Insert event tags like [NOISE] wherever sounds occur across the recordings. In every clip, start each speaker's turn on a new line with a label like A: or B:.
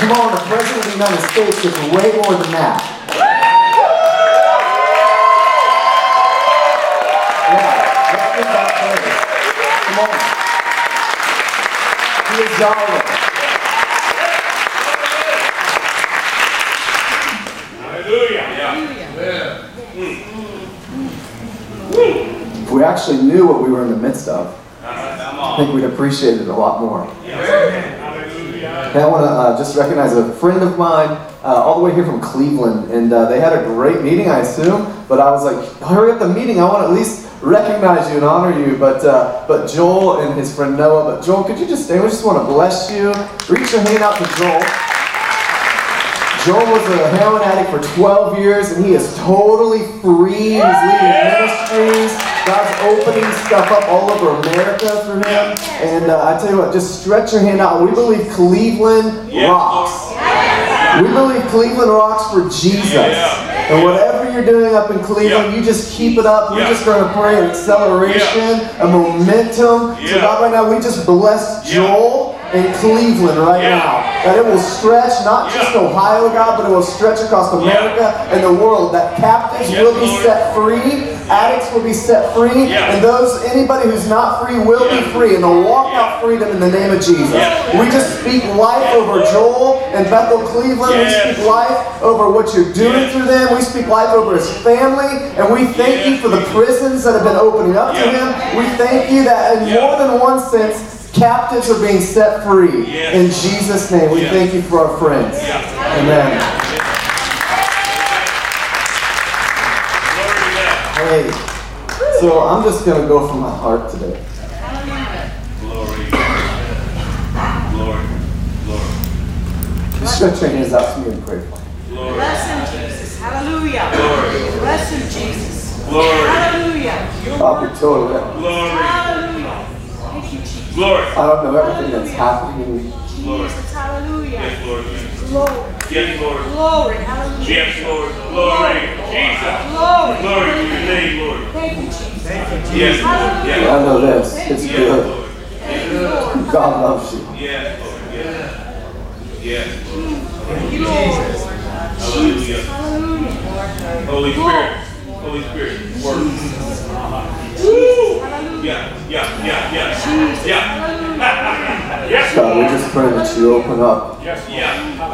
A: Come on, the President of the United States is way more than that. Yeah. Come on. He is Yahweh. Hmm. Hmm. If we actually knew what we were in the midst of, I think we'd appreciate it a lot more. Hey, I want to uh, just recognize a friend of mine, uh, all the way here from Cleveland, and uh, they had a great meeting, I assume. But I was like, hurry up the meeting! I want to at least recognize you and honor you. But uh, but Joel and his friend Noah. But Joel, could you just stay? We just want to bless you. Reach your hand out to Joel. Joel was a heroin addict for 12 years, and he is totally free. He's leading ministries. God's opening stuff up all over America through him. And uh, I tell you what, just stretch your hand out. We believe Cleveland rocks. We believe Cleveland rocks for Jesus. And whatever you're doing up in Cleveland, you just keep it up. We're just going to pray an acceleration, a momentum. So God, right now, we just bless Joel in Cleveland right now. That it will stretch not just Ohio, God, but it will stretch across America and the world. That captives
B: Yes,
A: will be
B: Lord.
A: set free, addicts will be set free, and those anybody who's not free will be free, and they'll walk out freedom in the name of Jesus. We just speak life over Joel and Bethel, Cleveland. We speak life over what you're doing through them. We speak life over his family, and we thank you for the prisons that have been opening up to him. We thank you that in more than one sense, captives are being set free.
B: Yes.
A: In Jesus' name, we
B: Yes.
A: thank you for our friends.
B: Yeah.
A: Amen.
B: Glory.
A: Hey, so I'm just going to go from my heart today.
B: Glory. Glory. Glory.
A: Just stretch your hands out to me and pray for me.
B: Glory.
C: Bless him, Jesus. Hallelujah.
B: Glory.
C: Bless him, Jesus.
B: Glory.
C: Hallelujah.
A: I'll be totally.
B: Glory.
C: Hallelujah. Thank you, Jesus.
B: Glory.
A: I don't know everything that's happening.
B: Glory.
C: Jesus. Hallelujah.
B: Yes, Lord.
C: Glory.
B: Yes, Lord.
C: Glory. Hallelujah.
B: Yes, Lord. Glory. Jesus.
C: Glory.
B: Glory to your name, Lord.
C: Thank you, Jesus.
B: Yes, Lord.
A: I
B: Yes.
A: know this. It's
B: Yes,
A: good.
B: Lord.
C: Thank you, Lord.
A: God loves you.
B: Yes, Lord. Yes. Yes, Lord. Mm.
C: Thank you, Lord.
B: Hallelujah.
C: Hallelujah.
B: Holy Spirit. Holy Spirit. Work. Woo! Yeah, yeah, yeah, yeah. Yeah. Yes,
A: God, we just pray that you open up
B: Yeah.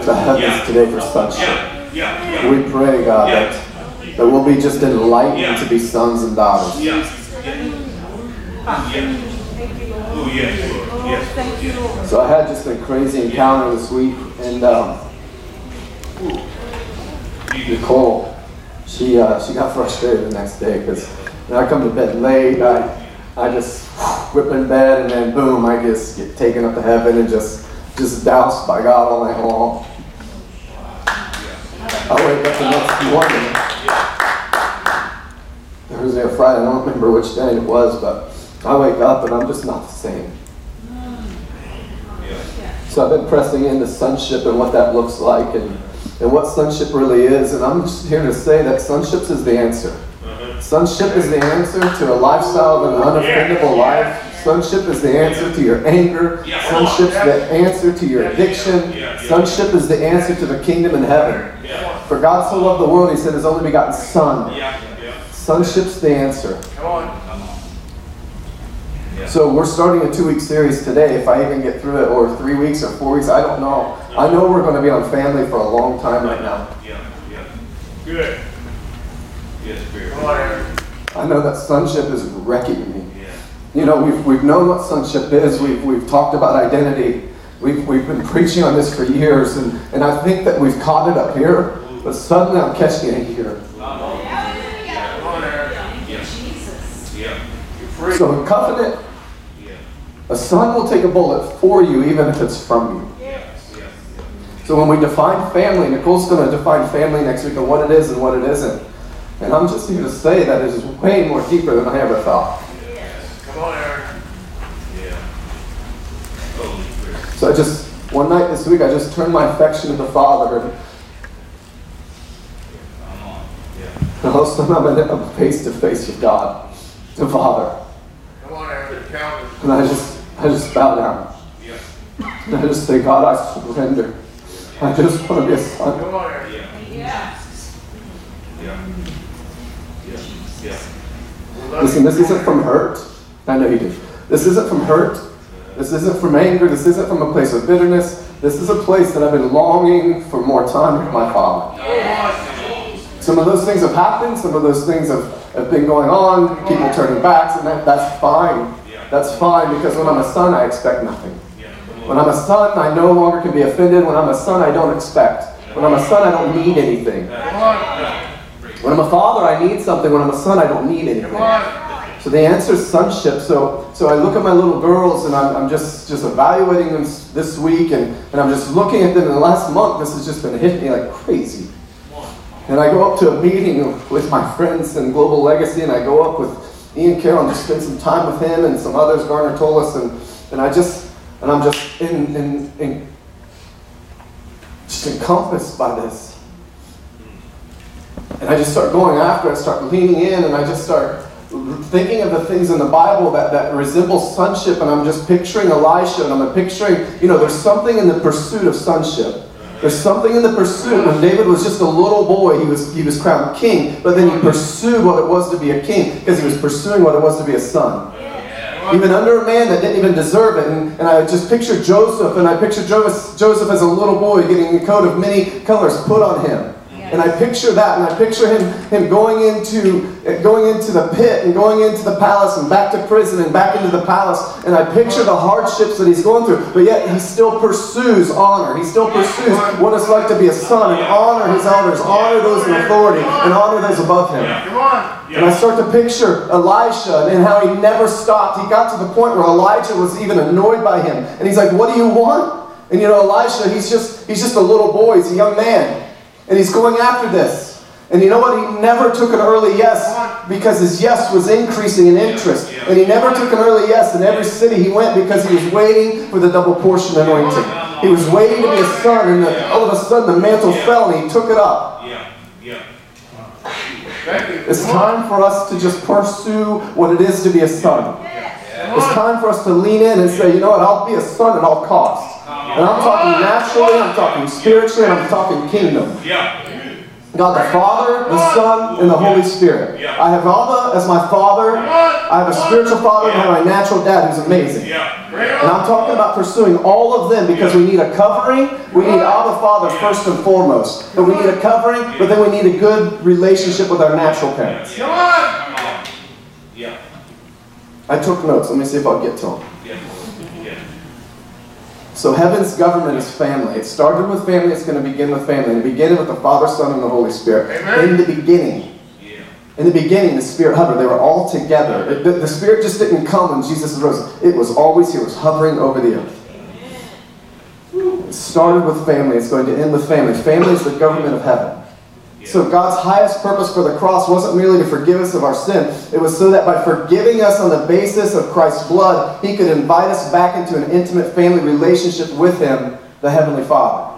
A: the heavens
B: Yeah.
A: today for sonship.
B: Yeah. Yeah. Yeah.
A: We pray, God, that, that we'll be just enlightened to be sons and daughters.
B: Yeah. Yeah. Yeah. Lord. Yes.
C: thank you, Lord.
A: So I had just a crazy encounter this week, and um, Nicole, she uh, she got frustrated the next day because I come to bed late. I I just whip in bed, and then boom, I just get taken up to heaven and just just doused by God all night long. I wake up the next morning, Thursday or Friday, I don't remember which day it was, but I wake up and I'm just not the same. So I've been pressing into sonship and what that looks like and, and what sonship really is. And I'm just here to say that sonship is the answer. Sonship is the answer to a lifestyle of an unoffendable life. Sonship is the answer to your anger. Sonship is the answer to your addiction. Sonship is the answer to the kingdom in heaven. For God so loved the world, He sent His only begotten Son. Sonship's the answer.
B: Come on.
A: So we're starting a two-week series today. If I even get through it, or three weeks, or four weeks, I don't know. I know we're going to be on family for a long time right now.
B: Yeah. Yeah. Good. Yes, Spirit.
A: I know that sonship is wrecking me.
B: Yeah.
A: You know, we've, we've known what sonship is. We've, we've talked about identity. We've, we've been preaching on this for years, and, and I think that we've caught it up here, but suddenly I'm catching it here.
B: Yeah.
A: So, a covenant,
B: Yeah.
A: a son will take a bullet for you, even if it's from you.
B: Yes. Yes.
A: So when we define family, Nicole's going to define family next week and what it is and what it isn't. And I'm just here to say that it is way more deeper than I ever thought.
B: Come on, Aaron. Yeah. Holy Spirit.
A: So I just, one night this week, I just turned my affection to the Father. And
B: Come on. Yeah.
A: all of a sudden, I'm, I'm face to face with God, the Father.
B: Come on, Aaron. Count
A: And I just, I just bow down.
B: Yeah.
A: And I just say, God, I surrender. I just want to be a son.
B: Come on, Eric.
C: Yeah.
B: Yeah. Yeah.
A: Listen, this isn't from hurt. I know you do. This isn't from hurt. This isn't from anger. This isn't from a place of bitterness. This is a place that I've been longing for more time with my Father. Some of those things have happened. Some of those things have, have been going on. People turning backs, and that, that's fine. That's fine because when I'm a son, I expect nothing. When I'm a son, I no longer can be offended. When I'm a son, I don't expect. When I'm a son, I don't need anything. When I'm a father, I need something. When I'm a son, I don't need anything. So the answer is sonship. So, so I look at my little girls and I'm, I'm just, just evaluating them this week and, and I'm just looking at them. In the last month, this has just been hitting me like crazy. And I go up to a meeting with my friends in Global Legacy and I go up with Ian Carroll and just spend some time with him and some others, Garner told us. And, and I just, and I'm just in, in, in, just encompassed by this. And I just start going after it, start leaning in, and I just start thinking of the things in the Bible that, that resemble sonship, and I'm just picturing Elisha, and I'm picturing, you know, there's something in the pursuit of sonship. There's something in the pursuit. When David was just a little boy, he was, he was crowned king, but then he pursued what it was to be a king, because he was pursuing what it was to be a son even under a man that didn't even deserve it. And, and I just picture Joseph, and I picture Joseph, Joseph as a little boy getting a coat of many colors put on him. And I picture that, and I picture him, him going into going into the pit and going into the palace and back to prison and back into the palace. And I picture the hardships that he's going through, but yet he still pursues honor. He still pursues what it's like to be a son and honor his elders, honor those in authority, and honor those above him.
B: Come on.
A: And I start to picture Elisha and how he never stopped. He got to the point where Elijah was even annoyed by him. And he's like, What do you want? And you know, Elisha, he's just he's just a little boy, he's a young man. And he's going after this. And you know what? He never took an early yes because his yes was increasing in interest. And he never took an early yes in every city he went because he was waiting for the double portion anointing. He was waiting to be a son, and the, all of a sudden the mantle fell and he took it up.
B: Yeah. Yeah.
C: Thank you.
A: It's time for us to just pursue what it is to be a son. It's time for us to lean in and say, you know what, I'll be a son at all costs. And I'm talking naturally, I'm talking spiritually, and I'm talking kingdom.
B: Yeah.
A: God the Father, the Son, and the Holy Spirit. I have Abba as my father. I have a spiritual father, and I have my natural dad who's amazing.
B: Yeah.
A: And I'm talking about pursuing all of them because we need a covering. We need Abba Father first and foremost. But we need a covering, but then we need a good relationship with our natural parents.
C: Come on.
B: Yeah.
A: I took notes. Let me see if I'll get to them. So heaven's government is family. It started with family. It's going to begin with family. It began with the Father, Son, and the Holy Spirit.
C: Amen.
A: In the beginning,
B: Yeah.
A: in the beginning, the Spirit hovered. They were all together. It- the, the Spirit just didn't come when Jesus rose. It was always here. It was hovering over the earth. It started with family. It's going to end with family. Family is the government of heaven. So God's highest purpose for the cross wasn't merely to forgive us of our sin. It was so that by forgiving us on the basis of Christ's blood, He could invite us back into an intimate family relationship with Him, the Heavenly Father.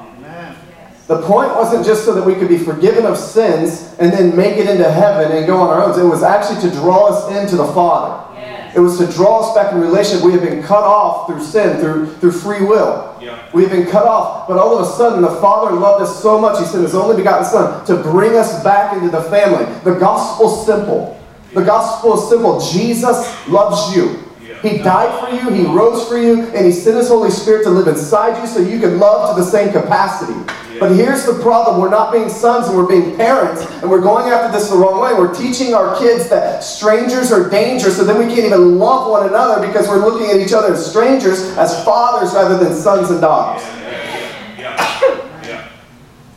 A: The point wasn't just so that we could be forgiven of sins and then make it into heaven and go on our own. It was actually to draw us into the Father. It was to draw us back in relationship. We have been cut off through sin, through, through free will.
B: Yeah.
A: We have been cut off. But all of a sudden, the Father loved us so much, He sent His only begotten Son to bring us back into the family. The gospel's simple. The gospel is simple. Jesus loves you. He died for you, He rose for you, and He sent His Holy Spirit to live inside you so you can love to the same capacity. But here's the problem we're not being sons and we're being parents, and we're going after this the wrong way. We're teaching our kids that strangers are dangerous, so then we can't even love one another because we're looking at each other as strangers, as fathers rather than sons and daughters.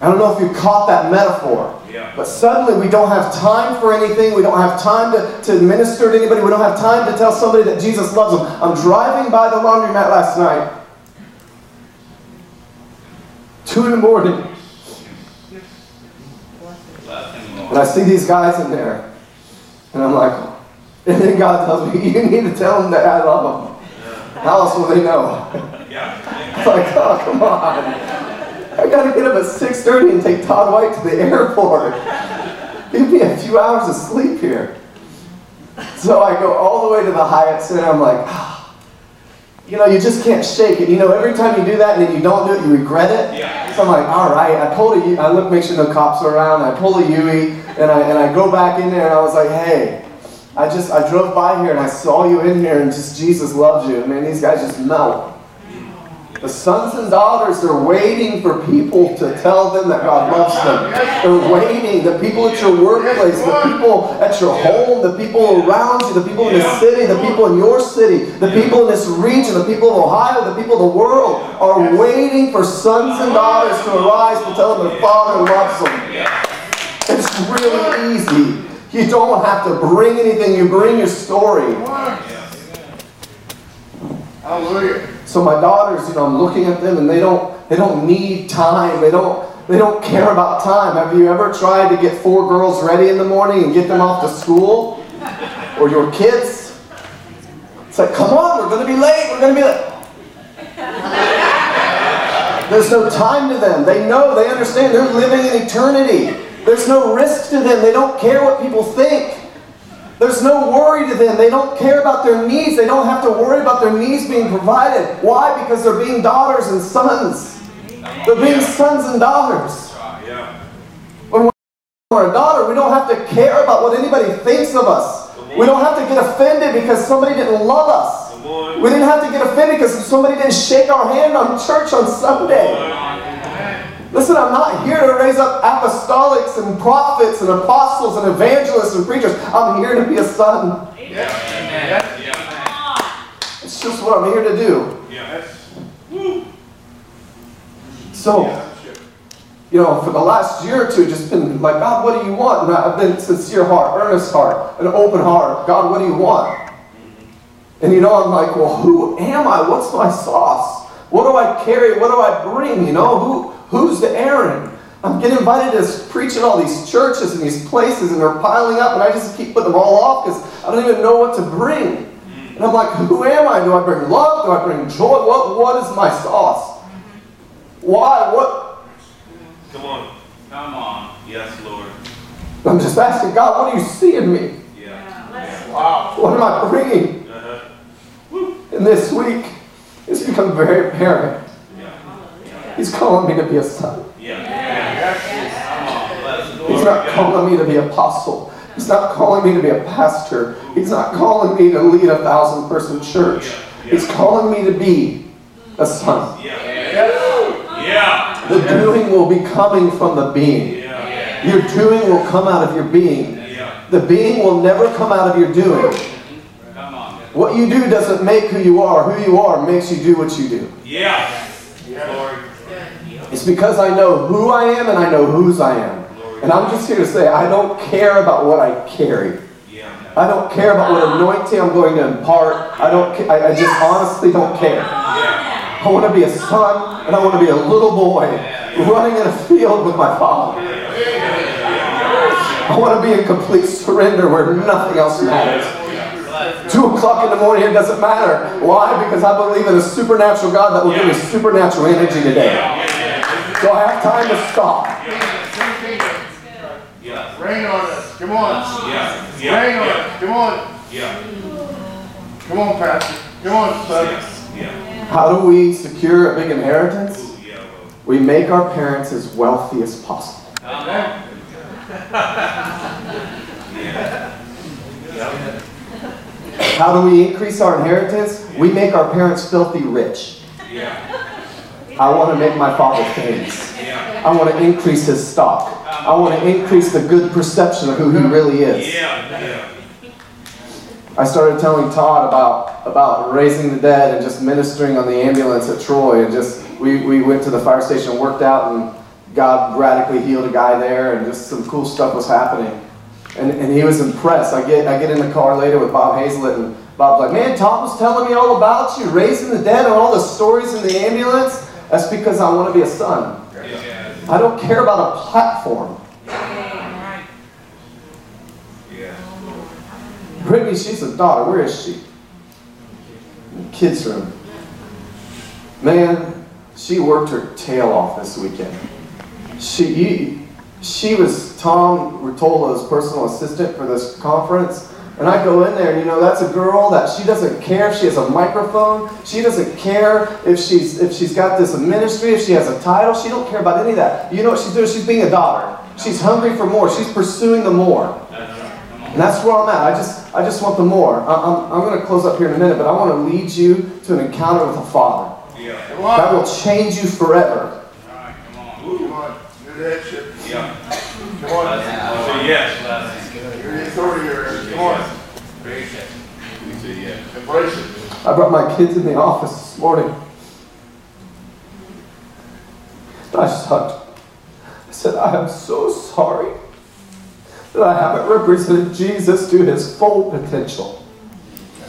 A: I don't know if you caught that metaphor.
B: Yeah.
A: But suddenly we don't have time for anything. We don't have time to, to minister to anybody. We don't have time to tell somebody that Jesus loves them. I'm driving by the laundromat last night. Two in the morning. And I see these guys in there. And I'm like, and then God tells me, [LAUGHS] you need to tell them that I love them. How else will they know? [LAUGHS] It's like, oh, come on. I gotta get up at 6.30 and take Todd White to the airport. Give me a few hours of sleep here. So I go all the way to the Hyatt Center. I'm like, ah. you know, you just can't shake it. You know, every time you do that and then you don't do it, you regret it.
B: Yeah.
A: So I'm like, all right. I pulled a U, I look, make sure no cops are around. I pull a Yui and I and I go back in there and I was like, hey, I just I drove by here and I saw you in here and just Jesus loves you. Man, these guys just melt. The sons and daughters, they're waiting for people to tell them that God loves them. They're waiting. The people at your workplace, the people at your home, the people around you, the people in the city, the people in your city, the people in this region, the people of Ohio, the people of the world are waiting for sons and daughters to arise to tell them their Father loves them. It's really easy. You don't have to bring anything, you bring your story.
C: Hallelujah.
A: So my daughters, you know, I'm looking at them and they don't they don't need time. They don't they don't care about time. Have you ever tried to get four girls ready in the morning and get them off to school? Or your kids? It's like, come on, we're gonna be late, we're gonna be late. There's no time to them. They know, they understand they're living in eternity. There's no risk to them. They don't care what people think. There's no worry to them. They don't care about their needs. They don't have to worry about their needs being provided. Why? Because they're being daughters and sons. They're being sons and daughters. When we're a daughter, we don't have to care about what anybody thinks of us. We don't have to get offended because somebody didn't love us. We didn't have to get offended because somebody didn't shake our hand on church on Sunday. Listen, I'm not here to raise up apostolics and prophets and apostles and evangelists and preachers. I'm here to be a son.
B: Yeah.
A: It's just what I'm here to do.
B: Yeah.
A: So, you know, for the last year or two, just been like, God, what do you want? And I've been sincere heart, earnest heart, an open heart. God, what do you want? And you know, I'm like, well, who am I? What's my sauce? What do I carry? What do I bring? You know, who who's the Aaron? I'm getting invited to preach at all these churches and these places, and they're piling up, and I just keep putting them all off because I don't even know what to bring. And I'm like, who am I? Do I bring love? Do I bring joy? What what is my sauce? Why? What?
B: Come on.
C: Come on.
B: Yes, Lord.
A: I'm just asking God, what do you see in me?
B: Yeah.
C: Wow.
A: What am I bringing?
B: Uh-huh.
A: And this week, it's become very apparent. He's calling me to be a son.
B: Yeah.
A: He's not calling me to be apostle. He's not calling me to be a pastor. He's not calling me to lead a thousand person church. He's calling me to be a son.
B: Yeah.
A: The doing will be coming from the being. Your doing will come out of your being. The being will never come out of your doing. What you do doesn't make who you are. Who you are makes you do what you do.
B: Yeah. Lord.
A: It's because I know who I am and I know whose I am. And I'm just here to say I don't care about what I carry. I don't care about what anointing I'm going to impart. I don't. I, I just honestly don't care. I want to be a son and I want to be a little boy running in a field with my father. I want to be in complete surrender where nothing else matters. Two o'clock in the morning, it doesn't matter. Why? Because I believe in a supernatural God that will give me supernatural energy today. So I have time to stop.
B: Yeah.
C: Rain on us. Come on.
B: Yeah.
C: Rain on
B: Yeah.
C: us. Come on.
B: Yeah.
C: Come on, Pastor. Come on, son.
B: Yes. Yeah.
A: How do we secure a big inheritance?
B: Ooh, yeah.
A: We make our parents as wealthy as possible.
C: Amen.
B: Yeah. [LAUGHS] Yeah.
A: How do we increase our inheritance? We make our parents filthy rich.
B: Yeah.
A: I want to make my father famous. I want to increase his stock. I want to increase the good perception of who he really is. I started telling Todd about, about raising the dead and just ministering on the ambulance at Troy. And just, we, we went to the fire station worked out, and God radically healed a guy there, and just some cool stuff was happening. And, and he was impressed. I get, I get in the car later with Bob Hazlett, and Bob's like, Man, Todd was telling me all about you, raising the dead, and all the stories in the ambulance. That's because I want to be a son.
B: Yeah.
A: I don't care about a platform.
B: Yeah.
A: Brittany, she's a daughter. Where is she? Kids' room. Man, she worked her tail off this weekend. She, she was Tom Rotola's personal assistant for this conference, And I go in there, and you know, that's a girl that she doesn't care if she has a microphone. She doesn't care if she's if she's got this ministry, if she has a title. She don't care about any of that. You know what she's doing? She's being a daughter. She's hungry for more. She's pursuing the more. And that's where I'm at. I just I just want the more. I- I'm, I'm going to close up here in a minute, but I want to lead you to an encounter with a Father
B: Yeah.
A: That will change you forever.
C: Come on. You're the headship.
B: Yeah.
C: Come on.
B: Say yes.
A: I brought my kids in the office this morning. And I just hugged. I said, I am so sorry that I haven't represented Jesus to his full potential.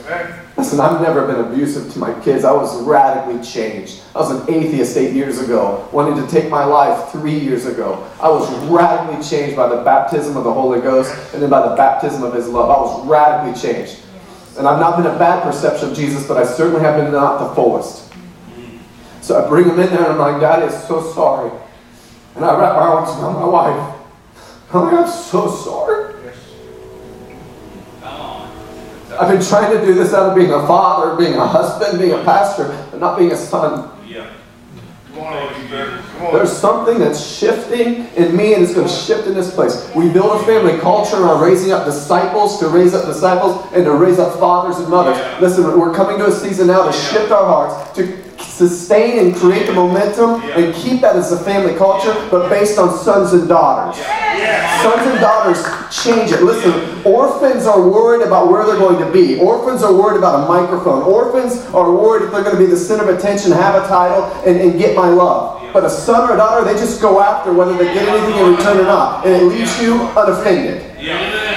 C: Amen.
A: Listen, I've never been abusive to my kids. I was radically changed. I was an atheist eight years ago, wanting to take my life three years ago. I was radically changed by the baptism of the Holy Ghost and then by the baptism of His love. I was radically changed. And I've not been a bad perception of Jesus, but I certainly have been not the fullest. So I bring him in there and I'm like, God is so sorry. And I wrap my arms around my wife. I'm like, I'm so sorry. I've been trying to do this out of being a father, being a husband, being a pastor, but not being a son.
B: Yeah.
C: Come on, Okie Come on.
A: There's something that's shifting in me and it's going to shift in this place. We build a family culture around raising up disciples to raise up disciples and to raise up fathers and mothers.
B: Yeah.
A: Listen, we're coming to a season now to shift our hearts, to sustain and create the momentum and keep that as a family culture, but based on sons and daughters. Sons and daughters change it. Listen, orphans are worried about where they're going to be. Orphans are worried about a microphone. Orphans are worried if they're going to be the center of attention, have a title, and, and get my love. But a son or a daughter, they just go after whether they get anything in return or not. And it leaves you unoffended.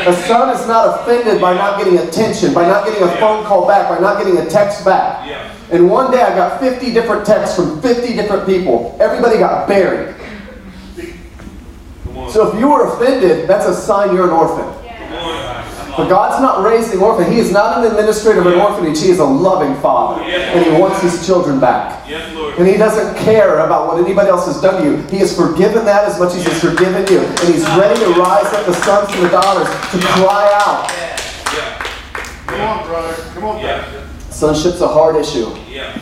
A: A son is not offended by not getting attention, by not getting a phone call back, by not getting a text back.
B: Yeah.
A: And one day I got 50 different texts from 50 different people. Everybody got buried. So if you were offended, that's a sign you're an orphan.
B: Come.
A: But God's not raising orphan. He is not an administrator of an orphanage. He is a loving father. And he wants his children back. And he doesn't care about what anybody else has done to you. He has forgiven that as much as he's forgiven you. And he's ready to rise up the sons and the daughters to cry out.
C: Come on, brother. Come on,
B: Yeah.
C: Pastor.
A: Sonship's a hard issue.
B: Yeah.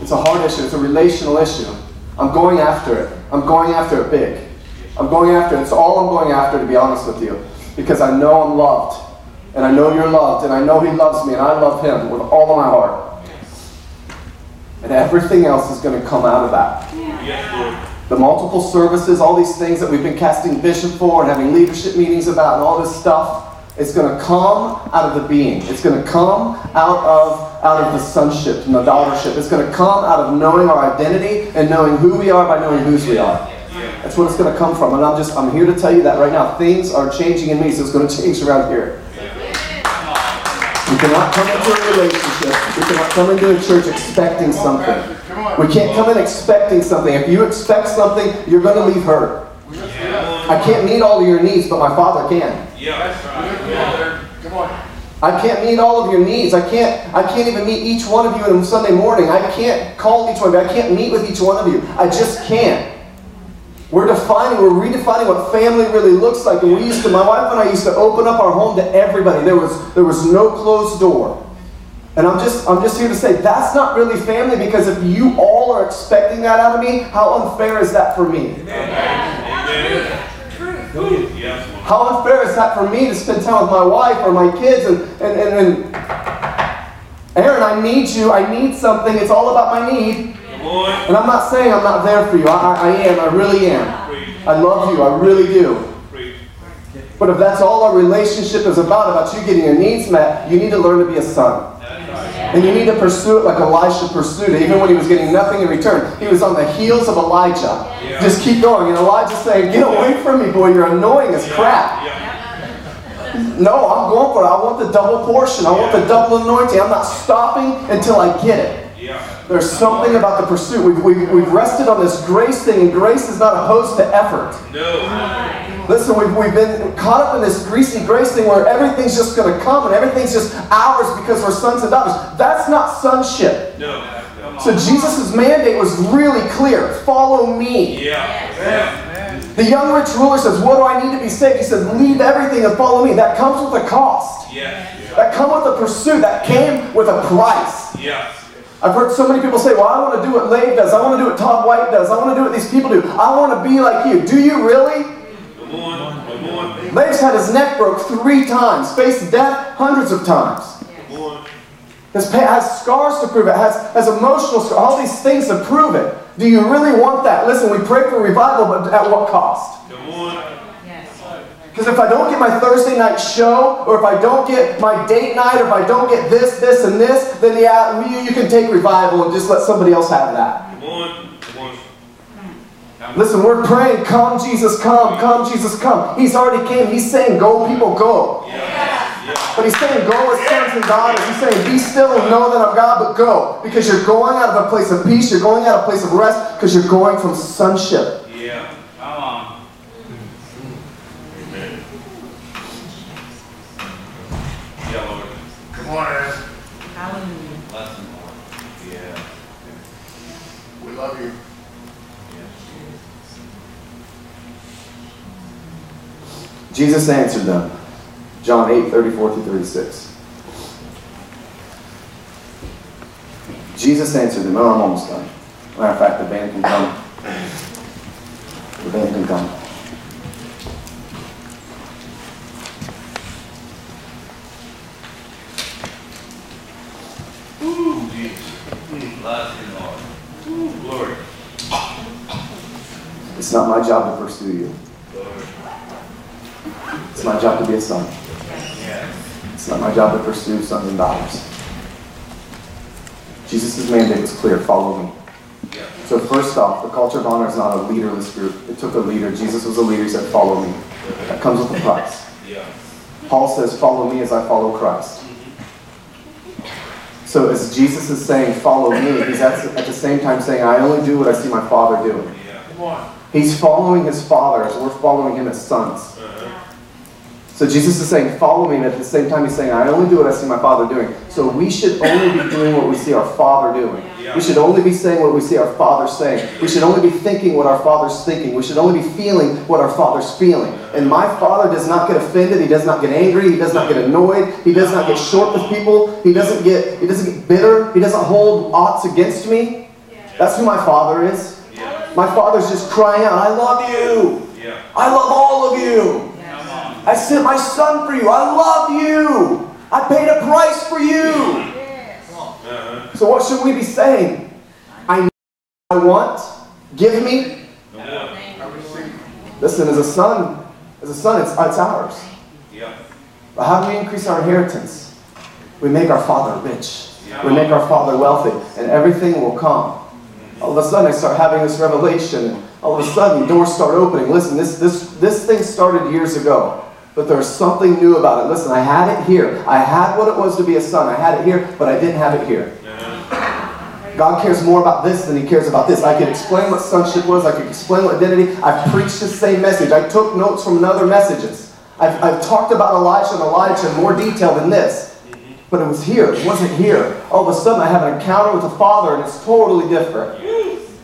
A: It's a hard issue. It's a relational issue. I'm going after it. I'm going after it big. I'm going after it. It's all I'm going after, to be honest with you. Because I know I'm loved. And I know you're loved. And I know He loves me. And I love Him with all of my heart. And everything else is going to come out of that.
B: Yes, Lord.
A: The multiple services, all these things that we've been casting vision for and having leadership meetings about and all this stuff, it's going to come out of the being. It's going to come out of out of the sonship and the daughtership. It's going to come out of knowing our identity and knowing who we are by knowing whose we are. That's what it's going to come from. And I'm just I'm here to tell you that right now. Things are changing in me, so it's going to change around here. We cannot come into a relationship. We cannot come into a church expecting something. We can't come in expecting something. If you expect something, you're going to leave hurt. I can't meet all of your needs, but my Father can.
B: Yeah.
C: Come on, there. Come on.
A: I can't meet all of your needs. I can't. I can't even meet each one of you on a Sunday morning. I can't call each one of you. I can't meet with each one of you. I just can't. We're defining, we're redefining what family really looks like. And we used to, my wife and I used to open up our home to everybody. There was there was no closed door. And I'm just I'm just here to say that's not really family because if you all are expecting that out of me, how unfair is that for me?
B: Amen. Lord.
A: How unfair is that for me to spend time with my wife or my kids and, and, and, and Aaron, I need you. I need something. It's all about my need. And I'm not saying I'm not there for you. I, I, I am. I really am. I love you. I really do. But if that's all our relationship is about, about you getting your needs met, you need to learn to be a son. And you need to pursue it like Elisha pursued it, even when he was getting nothing in return. He was on the heels of Elijah.
B: Yeah.
A: Just keep going. And Elijah saying, Get away from me, boy. You're annoying as crap.
B: Yeah.
A: No, I'm going for it. I want the double portion. I want the double anointing. I'm not stopping until I get it.
B: Yeah.
A: There's something about the pursuit. We've, we've, we've rested on this grace thing, and grace is not opposed to effort.
B: No.
A: Listen, we've, we've been caught up in this greasy grace thing where everything's just going to come and everything's just ours because we're sons and daughters. That's not sonship.
B: No.
A: So Jesus' mandate was really clear follow me.
B: Yeah. Yeah.
A: The young rich ruler says, What do I need to be saved? He says, Leave everything and follow me. That comes with a cost.
B: Yes.
A: That comes with a pursuit. That came with a price.
B: Yes.
A: I've heard so many people say, Well, I want to do what Leif does. I want to do what Todd White does. I want to do what these people do. I want to be like you. Do you really? Leif's had his neck broke three times, faced death hundreds of times. Has, has scars to prove it, has, has emotional scars, all these things to prove it. Do you really want that? Listen, we pray for revival, but at what cost? Because if I don't get my Thursday night show, or if I don't get my date night, or if I don't get this, this, and this, then yeah, you, you can take revival and just let somebody else have that.
B: Come on. Come on.
A: Listen, we're praying, come Jesus, come, come Jesus, come. He's already came. He's saying, go people, go. But he's saying, go as sons and daughters. He's saying, be still and know that I'm God, but go. Because you're going out of a place of peace. You're going out of a place of rest. Because you're going from sonship.
B: Yeah.
D: Come on.
B: Amen. Yeah, Lord.
C: Come on, Ed.
D: Bless him, Lord.
B: Yeah.
C: We love you.
A: Jesus answered them. John 8, 34 through 36. Jesus answered them. Oh, I'm almost done. Matter of fact, the band can come. The band can come.
B: Ooh, Jesus.
D: Lord.
B: Ooh, glory.
A: It's not my job to pursue you.
B: Lord.
A: It's my job to be a son. It's not my job to pursue sons and daughters. Jesus' mandate was clear follow me. So, first off, the culture of honor is not a leaderless group. It took a leader. Jesus was a leader. He said, Follow me. That comes with a price. Paul says, Follow me as I follow Christ. So, as Jesus is saying, Follow me, he's at, at the same time saying, I only do what I see my Father doing.
B: Yeah.
C: Come on.
A: He's following his Father as we're following him as sons. So Jesus is saying, follow me, and at the same time he's saying, I only do what I see my Father doing. So we should only be doing what we see our Father doing. We should only be saying what we see our Father saying. We should only be thinking what our Father's thinking. We should only be feeling what our Father's feeling. And my Father does not get offended. He does not get angry. He does not get annoyed. He does not get short with people. He doesn't get he doesn't get bitter. He doesn't hold odds against me. That's who my Father is. My Father's just crying out, I love you. I love all of you. I sent my son for you. I love you. I paid a price for you.
B: Uh-huh.
A: So what should we be saying? I I want. Give me.
B: Come.
C: I receive.
A: Listen, as a son, as a son, it's, it's ours.
B: Yeah.
A: But how do we increase our inheritance? We make our father rich. We make our father wealthy, and everything will come. All of a sudden, I start having this revelation. All of a sudden, doors start opening. Listen, this this this thing started years ago, but there's something new about it. Listen, I had it here. I had what it was to be a son. I had it here, but I didn't have it here. God cares more about this than He cares about this. I could explain what sonship was. I could explain what identity. I've preached the same message. I took notes from other messages. I've, I've talked about Elijah and Elijah in more detail than this. But it was here. It wasn't here. All of a sudden, I have an encounter with the Father, and it's totally different.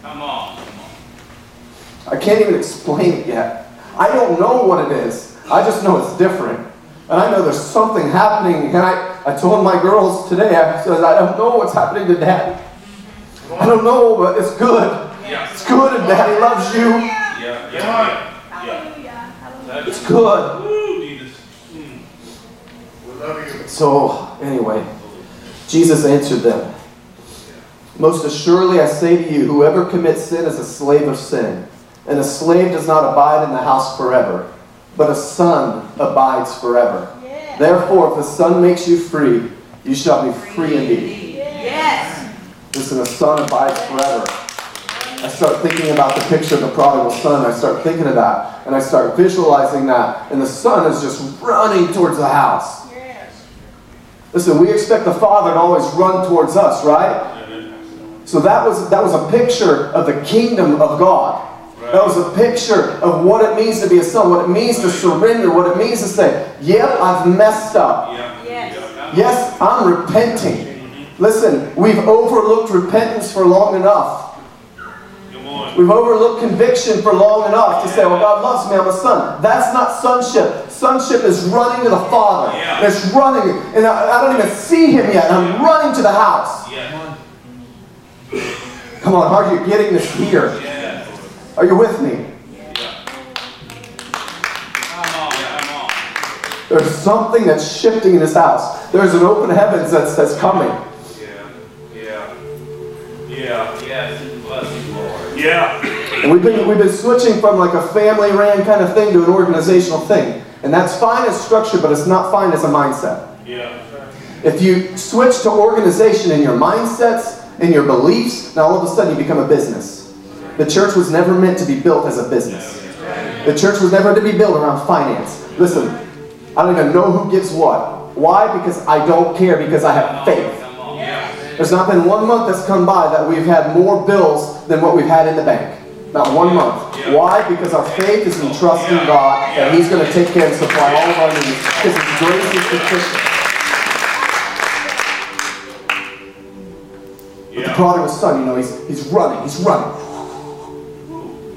D: Come on. Come on.
A: I can't even explain it yet. I don't know what it is. I just know it's different. And I know there's something happening. And I, I told my girls today, I said, I don't know what's happening to Dad. I don't know, but it's good.
B: Yeah.
A: It's good, and Daddy loves you.
B: Yeah. Yeah. Yeah. That's
A: It's good.
B: Ooh, Jesus. Mm.
C: We love you.
A: So, anyway, Jesus answered them Most assuredly I say to you, whoever commits sin is a slave of sin. And a slave does not abide in the house forever, but a son abides forever. Therefore, if the Son makes you free, you shall be free indeed.
E: Yes.
A: Listen, a son abides forever. I start thinking about the picture of the prodigal son. I start thinking of that. And I start visualizing that. And the son is just running towards the house.
E: Yes.
A: Listen, we expect the father to always run towards us, right? So that was that was a picture of the kingdom of God. That was a picture of what it means to be a son, what it means to surrender, what it means to say, Yep, I've messed up.
E: Yes.
A: Yes, I'm repenting. Listen, we've overlooked repentance for long enough. We've overlooked conviction for long enough to say, well, God loves me, I'm a son. That's not sonship. Sonship is running to the Father.
B: Yeah.
A: It's running, and I, I don't even see him yet. I'm running to the house.
B: Yeah.
A: Come on, are you getting this here?
B: Yeah.
A: Are you with me? There's something that's shifting in this house. There's an open heavens that's, that's coming.
B: Yeah. Yeah. Yeah.
D: Yes, bless you, Lord.
B: Yeah.
A: We've been, we've been switching from like a family ran kind of thing to an organizational thing. And that's fine as structure, but it's not fine as a mindset.
B: Yeah.
A: If you switch to organization in your mindsets and your beliefs, now all of a sudden you become a business. The church was never meant to be built as a business. The church was never to be built around finance. Listen, I don't even know who gets what. Why? Because I don't care, because I have faith. There's not been one month that's come by that we've had more bills than what we've had in the bank. Not one month. Why? Because our faith is in trusting God that He's going to take care and supply all of our needs. Because His grace is sufficient. But the prodigal son, you know, he's, he's running, he's running.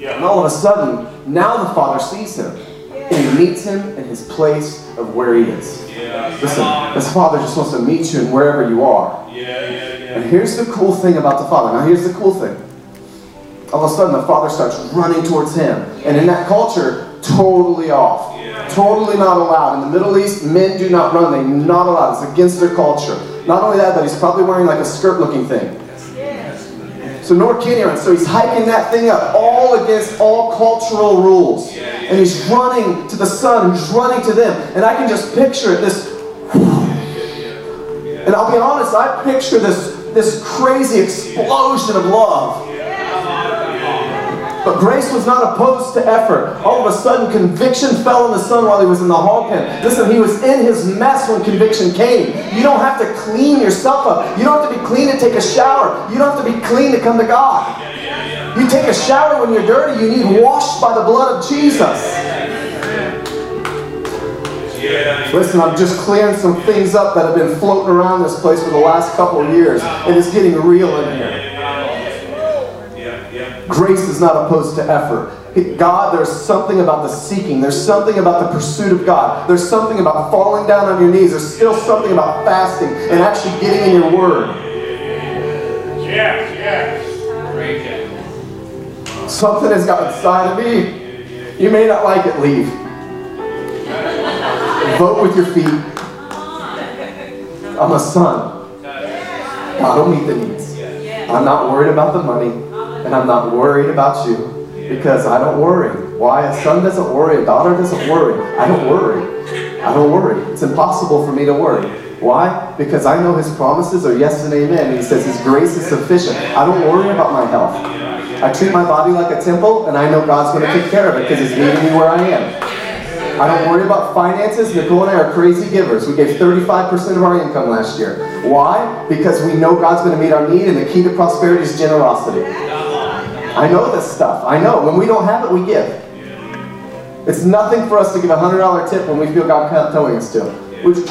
A: And all of a sudden, now the father sees him. And he meets him in his place of where he is.
B: Yeah.
A: Listen, this father just wants to meet you in wherever you are.
B: Yeah. Yeah.
A: And here's the cool thing about the father. Now, here's the cool thing. All of a sudden, the father starts running towards him. And in that culture, totally off.
B: Yeah.
A: Totally not allowed. In the Middle East, men do not run. They're not allowed. It's against their culture. Not only that, but he's probably wearing like a skirt looking thing. So North can he. So he's hiking that thing up, all against all cultural rules. And he's running to the sun, he's running to them. And I can just picture it, this and I'll be honest, I picture this, this crazy explosion of love. But grace was not opposed to effort. All of a sudden, conviction fell on the son while he was in the hall pen. Listen, he was in his mess when conviction came. You don't have to clean yourself up. You don't have to be clean to take a shower. You don't have to be clean to come to God. You take a shower when you're dirty. You need washed by the blood of Jesus. Listen, I'm just clearing some things up that have been floating around this place for the last couple of years. And it's getting real in here. Grace is not opposed to effort. God, there's something about the seeking. There's something about the pursuit of God. There's something about falling down on your knees. There's still something about fasting and actually getting in your word.
B: Yes. Yes.
A: Something has got inside of me. You may not like it, leave. Vote with your feet. I'm a son. I don't meet the needs. I'm not worried about the money, and I'm not worried about you because I don't worry. Why? A son doesn't worry, a daughter doesn't worry. I don't worry. I don't worry. It's impossible for me to worry. Why? Because I know his promises are yes and amen. And he says his grace is sufficient. I don't worry about my health. I treat my body like a temple, and I know God's going to take care of it because he's meeting me where I am. I don't worry about finances. Nicole and I are crazy givers. We gave 35% of our income last year. Why? Because we know God's going to meet our need, and the key to prosperity is generosity. I know this stuff. I know. When we don't have it, we give. It's nothing for us to give a $100 tip when we feel God telling us to. Just-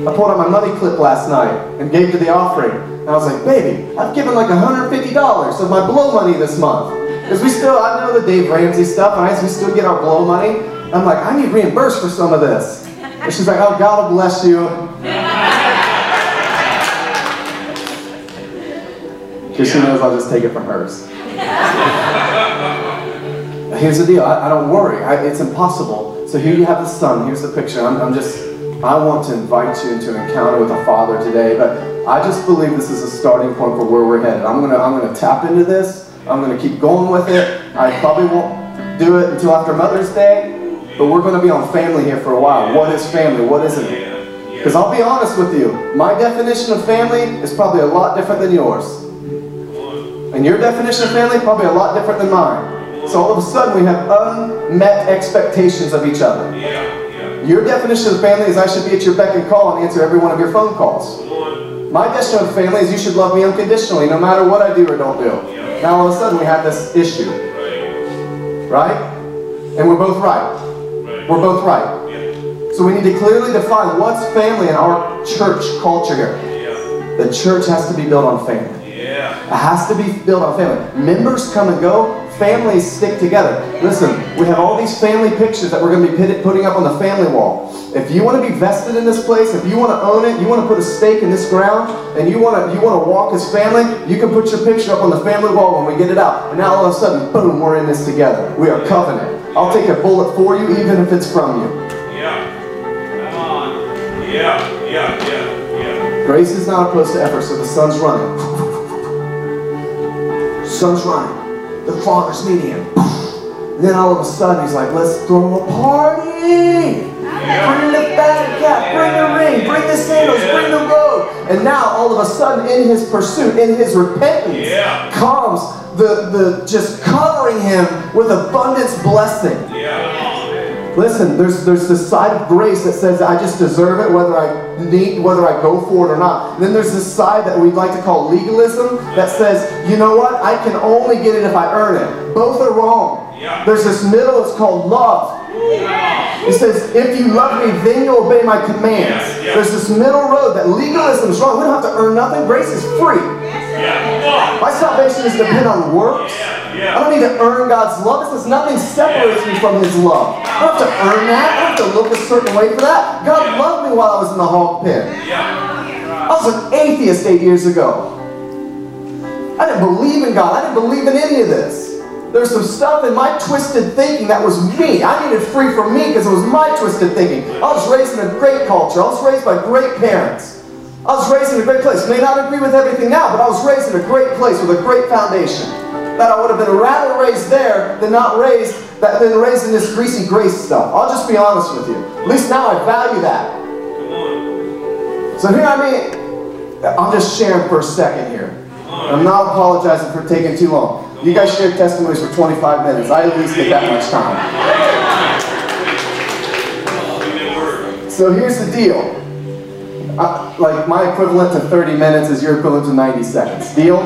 A: I pulled out my money clip last night and gave to the offering. And I was like, baby, I've given like $150 of my blow money this month. Because we still, I know the Dave Ramsey stuff, and I we still get our blow money. I'm like, I need reimbursed for some of this. And she's like, oh, God will bless you. Because she knows I'll just take it from hers. [LAUGHS] Here's the deal. I, I don't worry. I, it's impossible. So here you have the son. Here's the picture. I'm, I'm just, I want to invite you into an encounter with a father today. But I just believe this is a starting point for where we're headed. I'm gonna, I'm gonna tap into this. I'm gonna keep going with it. I probably won't do it until after Mother's Day. But we're gonna be on family here for a while. What is family? What isn't it? Because I'll be honest with you, my definition of family is probably a lot different than yours. And your definition of family probably a lot different than mine. So all of a sudden we have unmet expectations of each other. Your definition of family is I should be at your beck and call and answer every one of your phone calls. My definition of family is you should love me unconditionally no matter what I do or don't do. Now all of a sudden we have this issue,
B: Right.
A: And we're both right. We're both right. So we need to clearly define what's family in our church culture here. The church has to be built on family.
B: Yeah.
A: It has to be built on family. Members come and go, families stick together. Listen, we have all these family pictures that we're going to be putting up on the family wall. If you want to be vested in this place, if you want to own it, you want to put a stake in this ground, and you want to you want to walk as family, you can put your picture up on the family wall when we get it out. And now all of a sudden, boom, we're in this together. We are covenant. I'll take a bullet for you, even if it's from you.
D: Yeah. Come on. Yeah, yeah, yeah, yeah.
A: Grace is not opposed to effort, so the sun's running. [LAUGHS] Sun's running. The father's meeting him. And then all of a sudden he's like, let's throw a party. Bring the cat, bring the ring, bring the sandals, bring the robe. And now all of a sudden in his pursuit, in his repentance,
D: Yeah.
A: comes the, the just covering him with abundance blessing.
D: Yeah.
A: Listen, there's there's this side of grace that says I just deserve it whether I need whether I go for it or not. And then there's this side that we'd like to call legalism that says, you know what, I can only get it if I earn it. Both are wrong.
D: Yeah.
A: There's this middle, it's called love. It says, if you love me, then you'll obey my commands.
D: Yeah, yeah.
A: There's this middle road that legalism is wrong. We don't have to earn nothing. Grace is free.
D: Yeah.
A: My salvation is dependent on works. I don't need to earn God's love. It says nothing separates me from His love. I don't have to earn that. I don't have to look a certain way for that. God loved me while I was in the hog pit. I was an atheist eight years ago. I didn't believe in God. I didn't believe in any of this. There's some stuff in my twisted thinking that was me. I needed free from me because it was my twisted thinking. I was raised in a great culture. I was raised by great parents. I was raised in a great place. May not agree with everything now, but I was raised in a great place with a great foundation. That I would have been rather raised there than not raised that than raised in this greasy grace stuff. I'll just be honest with you. At least now I value that.
D: Come on.
A: So here I mean, I'm just sharing for a second here. I'm not apologizing for taking too long. You guys shared testimonies for 25 minutes. I at least get that much time. So here's the deal. I, like my equivalent to 30 minutes is your equivalent to 90 seconds. Deal?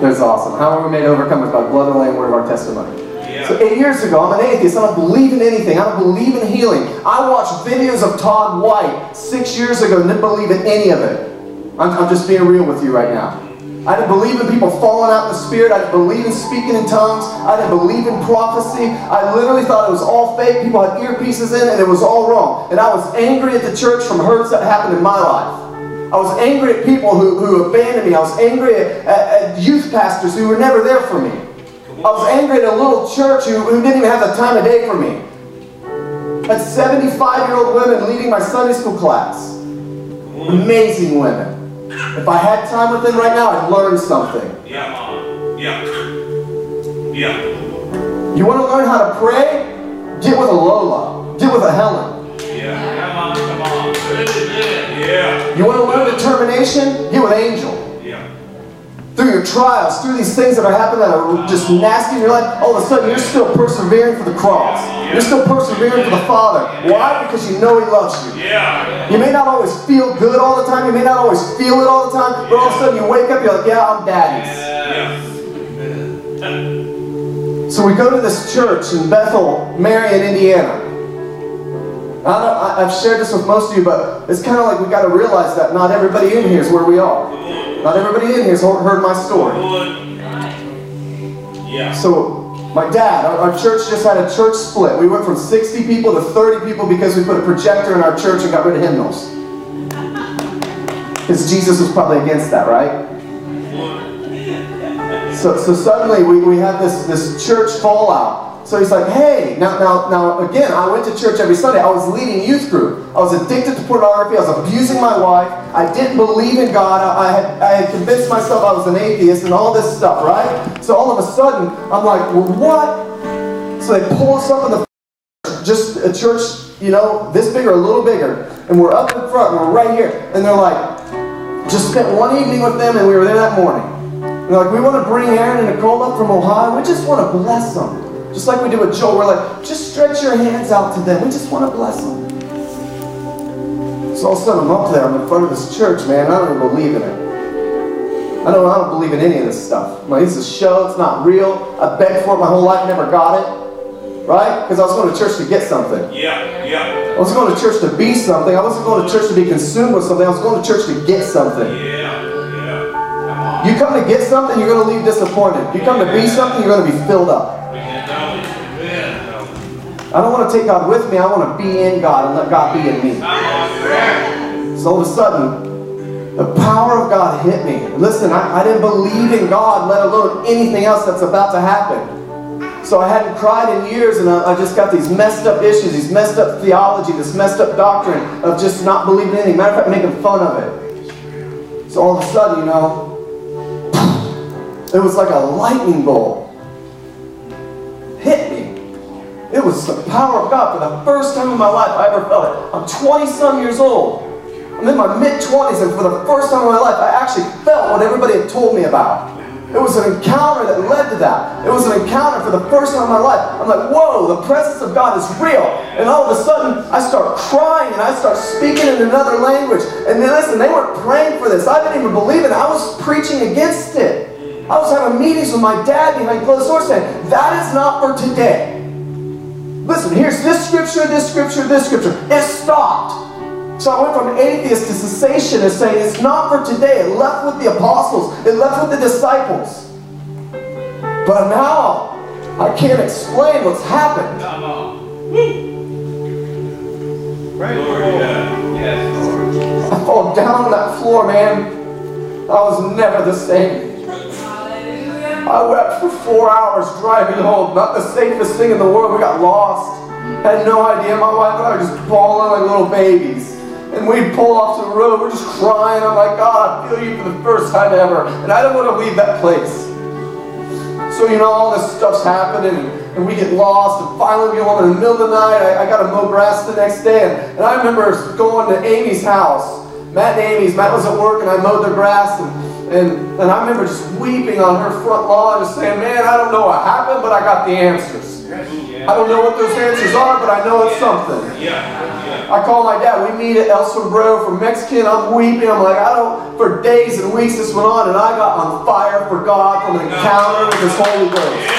A: That's awesome. How are we made overcomers by blood and lamb word of our testimony? So eight years ago, I'm an atheist. I don't believe in anything. I don't believe in healing. I watched videos of Todd White six years ago and didn't believe in any of it. I'm, I'm just being real with you right now. I didn't believe in people falling out in the spirit. I didn't believe in speaking in tongues. I didn't believe in prophecy. I literally thought it was all fake. People had earpieces in and it was all wrong. And I was angry at the church from hurts that happened in my life. I was angry at people who, who abandoned me. I was angry at, at, at youth pastors who were never there for me. I was angry at a little church who, who didn't even have the time of day for me. Had 75 year old women leading my Sunday school class. Amazing women. If I had time with him right now, I'd learn something.
D: Yeah. Mom. Yeah. Yeah.
A: You want to learn how to pray? Get with a Lola. Get with a Helen.
D: Yeah. Come on. Come on. Yeah.
A: You want to learn determination? Get with Angel. Through your trials, through these things that are happening that are just nasty in your life, all of a sudden you're still persevering for the cross. You're still persevering for the Father. Why? Because you know He loves you.
D: Yeah.
A: You may not always feel good all the time. You may not always feel it all the time. But all of a sudden you wake up, you're like, yeah, I'm daddy's. So we go to this church in Bethel, Marion, Indiana. I I've shared this with most of you, but it's kind of like we've got to realize that not everybody in here is where we are. Not everybody in here has heard my story.
D: Yeah.
A: So my dad, our, church just had a church split. We went from 60 people to 30 people because we put a projector in our church and got rid of hymnals. [LAUGHS] Because Jesus was probably against that, right? So, so suddenly we, we have this, this church fallout. So he's like, hey, now, now, now, again, I went to church every Sunday. I was leading youth group. I was addicted to pornography. I was abusing my wife. I didn't believe in God. I, I had, I had convinced myself I was an atheist and all this stuff, right? So all of a sudden, I'm like, well, what? So they pull us up in the just a church, you know, this big or a little bigger. And we're up in front, and we're right here. And they're like, just spent one evening with them, and we were there that morning. And they're like, we want to bring Aaron and Nicole up from Ohio. We just want to bless them. Just like we do with Joel. We're like, just stretch your hands out to them. We just want to bless them. So all of a sudden, I'm up there. I'm in front of this church, man. I don't even believe in it. I don't, I don't believe in any of this stuff. Like, it's a show. It's not real. I begged for it my whole life, never got it. Right? Because I was going to church to get something.
D: Yeah. Yeah.
A: I wasn't going to church to be something. I wasn't going to church to be consumed with something. I was going to church to get something.
D: Yeah. Yeah.
A: You come to get something, you're going to leave disappointed. You come to be something, you're going to be filled up. I don't want to take God with me. I want to be in God and let God be in me. So all of a sudden, the power of God hit me. Listen, I, I didn't believe in God, let alone anything else that's about to happen. So I hadn't cried in years, and I, I just got these messed up issues, these messed up theology, this messed up doctrine of just not believing anything. Matter of fact, making fun of it. So all of a sudden, you know, it was like a lightning bolt. Hit me. It was the power of God. For the first time in my life, I ever felt it. I'm 20 some years old. I'm in my mid 20s, and for the first time in my life, I actually felt what everybody had told me about. It was an encounter that led to that. It was an encounter for the first time in my life. I'm like, whoa, the presence of God is real. And all of a sudden, I start crying and I start speaking in another language. And then listen, they weren't praying for this. I didn't even believe it. I was preaching against it. I was having meetings with my dad behind closed doors saying, that is not for today. Listen, here's this scripture, this scripture, this scripture. It stopped. So I went from atheist to cessationist saying it's not for today. It left with the apostles. It left with the disciples. But now I can't explain what's happened.
D: Come on. Glory to Yes, Lord.
A: I fall down on that floor, man. I was never the same. I wept for four hours driving home. Not the safest thing in the world. We got lost. Had no idea. My wife and I were just bawling like little babies. And we pull off to the road. We're just crying. I'm like, God, I feel you for the first time ever. And I don't want to leave that place. So, you know, all this stuff's happening, and, we get lost, and finally we get home in the middle of the night. I, I got to mow grass the next day, and, and I remember going to Amy's house, Matt and Amy's. Matt was at work, and I mowed their grass, and, and, and I remember just weeping on her front lawn, just saying, Man, I don't know what happened, but I got the answers. I don't know what those answers are, but I know it's something. I call my dad. We meet at El Sombrero for Mexican. I'm weeping. I'm like, I don't. For days and weeks this went on, and I got on fire for God from an encounter with His Holy Ghost.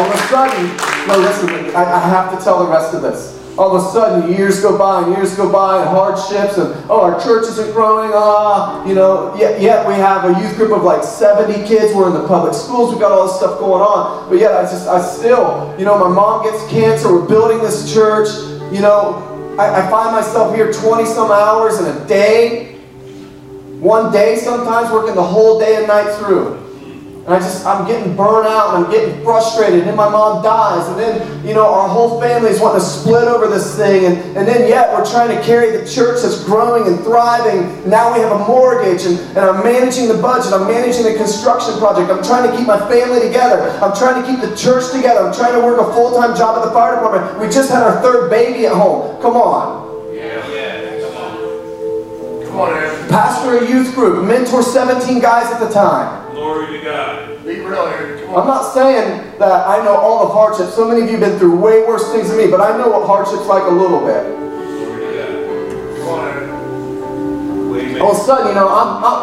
A: All of a sudden, no, listen. I, I have to tell the rest of this. All of a sudden, years go by and years go by, and hardships, and oh, our church isn't growing. Ah, you know. Yet, yet we have a youth group of like 70 kids. We're in the public schools. we've got all this stuff going on. But yet, I just, I still, you know, my mom gets cancer. We're building this church. You know, I, I find myself here 20 some hours in a day. One day sometimes working the whole day and night through. And I just, I'm getting burnt out and I'm getting frustrated. And then my mom dies. And then, you know, our whole family is wanting to split over this thing. And, and then yet we're trying to carry the church that's growing and thriving. Now we have a mortgage and, and I'm managing the budget. I'm managing the construction project. I'm trying to keep my family together. I'm trying to keep the church together. I'm trying to work a full-time job at the fire department. We just had our third baby at home. Come on.
D: Yeah. Yeah. Come on.
C: Come on.
A: Pastor a youth group. Mentor 17 guys at the time.
D: Glory to God.
C: Be real, Aaron. Come
A: I'm not saying that I know all the hardships. So many of you have been through way worse things than me, but I know what hardship's like a little bit.
D: Glory to
C: Come on, Aaron.
D: God. Waymaker.
A: All of a sudden, you know, I'm, I'm,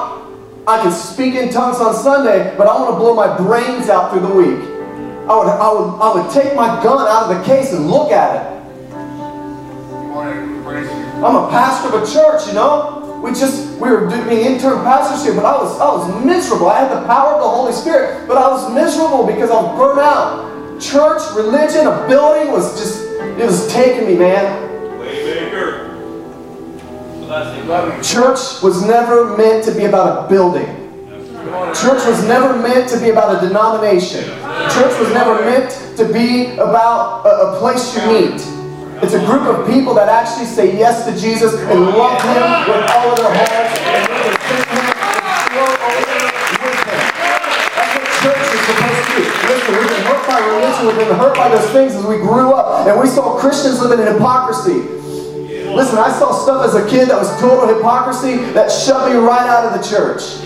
A: I can speak in tongues on Sunday, but I want to blow my brains out through the week. I would, I would, I would take my gun out of the case and look at it.
C: Come on, Aaron. Praise you.
A: I'm a pastor of a church, you know. We just we were being intern pastors here, but I was I was miserable. I had the power of the Holy Spirit, but I was miserable because I was burnt out. Church, religion, a building was just it was taking me, man. Church was never meant to be about a building. Church was never meant to be about a denomination. Church was never meant to be about a, a place you meet. It's a group of people that actually say yes to Jesus and love Him with all of their hearts and Him over. That's what church is supposed to do. Listen, we've been hurt by religion, we've been hurt by those things as we grew up, and we saw Christians living in hypocrisy. Listen, I saw stuff as a kid that was total hypocrisy that shoved me right out of the church.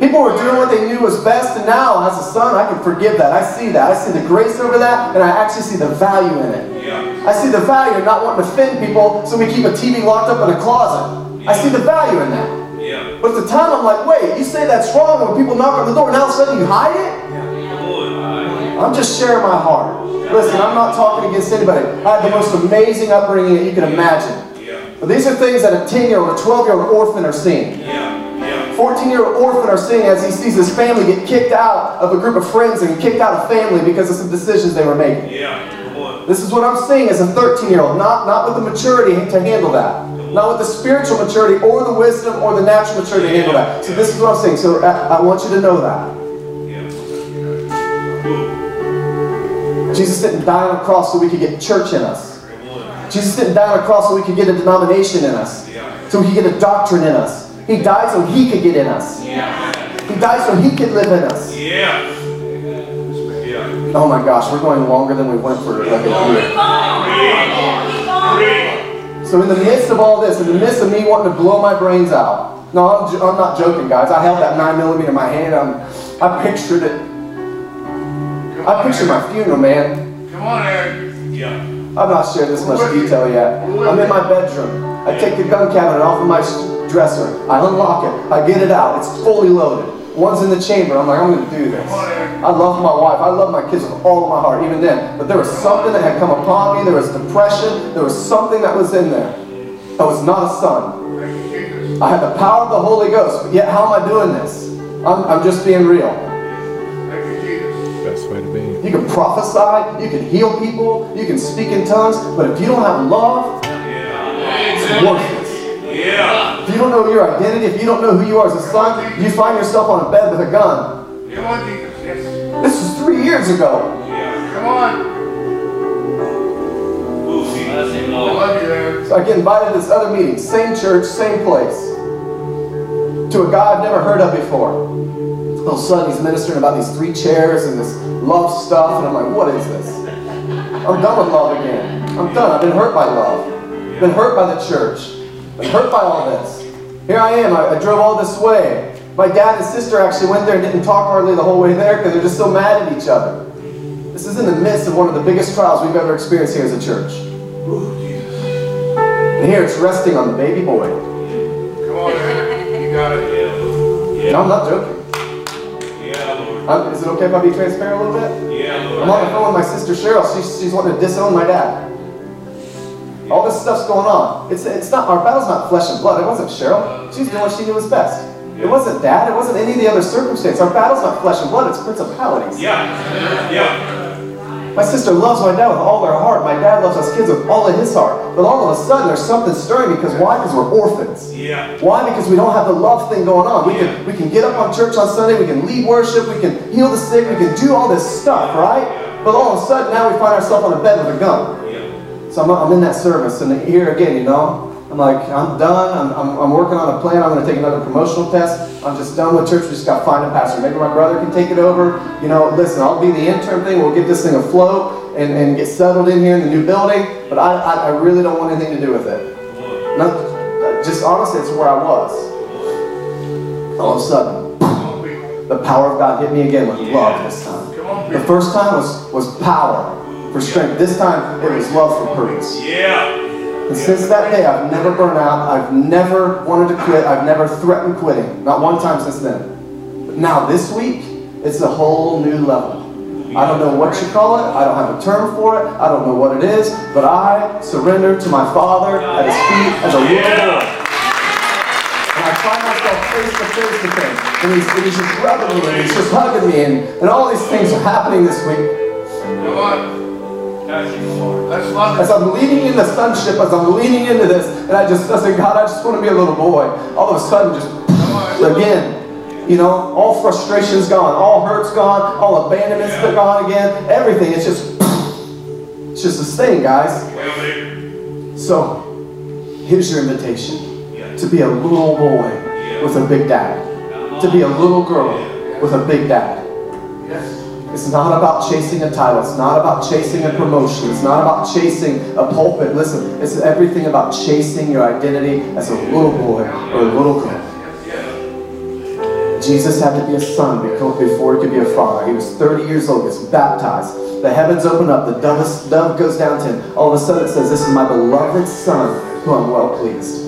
D: Yeah.
A: People were doing what they knew was best, and now, as a son, I can forgive that. I see that. I see the grace over that, and I actually see the value in it.
D: Yeah.
A: I see the value in not wanting to offend people, so we keep a TV locked up in a closet. I see the value in that.
D: Yeah.
A: But at the time, I'm like, wait, you say that's wrong, when people knock on the door, now all of a sudden you hide it? I'm just sharing my heart. Listen, I'm not talking against anybody. I had the most amazing upbringing that you can imagine.
D: Yeah.
A: But these are things that a 10 year old, a 12 year old orphan are seeing.
D: Yeah.
A: 14-year-old orphan are seeing as he sees his family get kicked out of a group of friends and kicked out of family because of some decisions they were making.
D: Yeah.
A: This is what I'm seeing as a 13-year-old, not, not with the maturity to handle that. Not with the spiritual maturity or the wisdom or the natural maturity to handle that. So this is what I'm saying. So I, I want you to know that.
D: Yeah.
A: Jesus didn't die on a cross so we could get church in us. Jesus didn't die on a cross so we could get a denomination in us.
D: Yeah.
A: So we could get a doctrine in us. He died so he could get in us.
D: Yeah.
A: He died so he could live in us.
D: Yeah.
A: Oh my gosh, we're going longer than we went for like a year. So in the midst of all this, in the midst of me wanting to blow my brains out, no, I'm, I'm not joking, guys. I held that nine millimeter in my hand. I'm, I pictured it. I pictured my funeral, man.
C: Come on, Eric.
D: Yeah.
A: I've not shared this much detail yet. I'm in my bedroom. I take the gun cabinet off of my dresser. I unlock it. I get it out. It's fully loaded. One's in the chamber. I'm like, I'm going to do this. I love my wife. I love my kids with all of my heart, even then. But there was something that had come upon me. There was depression. There was something that was in there. I was not a son.
C: Thank you, Jesus.
A: I had the power of the Holy Ghost. But yet, how am I doing this? I'm, I'm just being real.
C: Thank you, Jesus.
E: Best way to be.
A: You can prophesy. You can heal people. You can speak in tongues. But if you don't have love,
D: Yeah.
A: it's worthless.
D: Yeah.
A: If you don't know your identity, if you don't know who you are as a son, you find yourself on a bed with a gun.
C: Come on, Jesus. Yes.
A: This was three years ago.
D: Yeah.
C: Come on.
D: Ooh, see.
C: I love you, Eric.
A: So I get invited to this other meeting, same church, same place, to a guy I've never heard of before. Oh, all of a sudden, he's ministering about these three chairs and this love stuff, and I'm like, what is this? I'm done with love again. I'm done. I've been hurt by love. Been hurt by the church. Been hurt by all this. Here I am. I, I drove all this way. My dad and sister actually went there and didn't talk hardly the whole way there because they're just so mad at each other. This is in the midst of one of the biggest trials we've ever experienced here as a church. And here it's resting on the baby boy.
C: Come on, Eric. You got it.
D: Yeah.
A: No, I'm not joking.
D: Yeah, Lord.
A: I'm, is it okay if I be transparent a little bit?
D: Yeah, Lord.
A: I'm on the phone with my sister Cheryl. She's, she's wanting to disown my dad. All this stuff's going on. It's, it's not our battle's not flesh and blood. It wasn't Cheryl. She's doing what she knew was best. It wasn't dad. It wasn't any of the other circumstances. Our battle's not flesh and blood. It's principalities.
D: Yeah. Yeah.
A: My sister loves my dad with all her heart. My dad loves us kids with all of his heart. But all of a sudden, there's something stirring because why? Because we're orphans.
D: Yeah.
A: Why? Because we don't have the love thing going on. We can we can get up on church on Sunday, we can lead worship, we can heal the sick, we can do all this stuff, right? But all of a sudden now we find ourselves on a bed with a gun. So I'm, I'm in that service, and here again, you know, I'm like, I'm done. I'm, I'm, I'm working on a plan. I'm going to take another promotional test. I'm just done with church. We just got to find a pastor. Maybe my brother can take it over. You know, listen, I'll be the intern thing. We'll get this thing afloat and, and get settled in here in the new building. But I, I, I really don't want anything to do with it. Not, just honestly, it's where I was. All of a sudden,
C: Come on, people.
A: the power of God hit me again with love this time. The first time was, was power for strength. This time, it was love for purpose.
D: Yeah.
A: And since that day, I've never burned out. I've never wanted to quit. I've never threatened quitting. Not one time since then. But now, this week, it's a whole new level. I don't know what you call it. I don't have a term for it. I don't know what it is. But I surrender to my Father at His feet as a boy. And I find myself face to face with Him. And He's, and he's just rubbing me and He's just hugging me. And, and all these things are happening this week.
C: Come on.
A: As. I'm leaning into sonship, as I'm leaning into this, and I just said, God, I just want to be a little boy. All of a sudden, just again, you know, all frustration's gone, all hurt's gone, all abandonment's
D: Yeah.
A: gone again. Everything, it's just, it's just this thing, guys. So, here's your invitation
D: Yeah.
A: to be a little boy with a big dad, to be a little girl with a big dad. It's not about chasing a title. It's not about chasing a promotion. It's not about chasing a pulpit. Listen, it's everything about chasing your identity as a little boy or a little girl. Jesus had to be a son before he could be a father. He was 30 years old, gets baptized. The heavens open up. The dove, dove goes down to him. All of a sudden it says, This is my beloved son who I'm well pleased.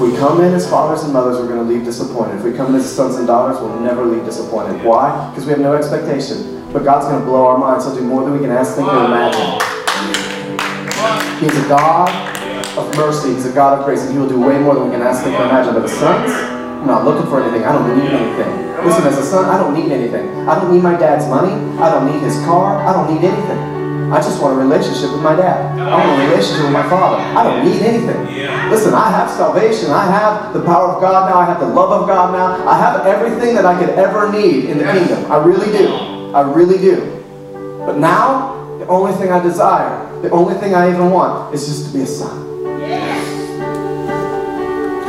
A: If we come in as fathers and mothers, we're going to leave disappointed. If we come in as sons and daughters, we'll never leave disappointed. Why? Because we have no expectation. But God's going to blow our minds. He'll do more than we can ask, think, or imagine. He's a God of mercy. He's a God of grace. And He will do way more than we can ask, think, or imagine. But the sons, I'm not looking for anything. I don't need anything. Listen, as a son, I don't need anything. I don't need my dad's money. I don't need his car. I don't need anything. I just want a relationship with my dad. I want a relationship with my father. I don't need anything. Listen, I have salvation. I have the power of God now. I have the love of God now. I have everything that I could ever need in the kingdom. I really do. I really do. But now, the only thing I desire, the only thing I even want, is just to be a son.